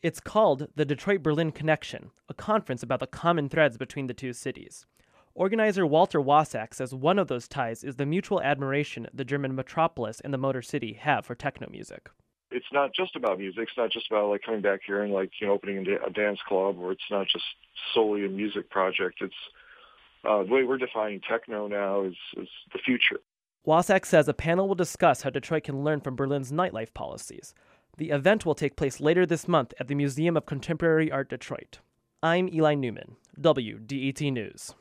It's called the Detroit Berlin Connection, a conference about the common threads between the two cities. Organizer Walter Wasacz says one of those ties is the mutual admiration the German metropolis and the Motor City have for techno music. It's not just about music. It's not just about like coming back here and like you know opening a dance club, or it's not just solely a music project. It's uh, the way we're defining techno now is, is the future. Wasacz says a panel will discuss how Detroit can learn from Berlin's nightlife policies. The event will take place later this month at the Museum of Contemporary Art Detroit. I'm Eli Newman, WDET News.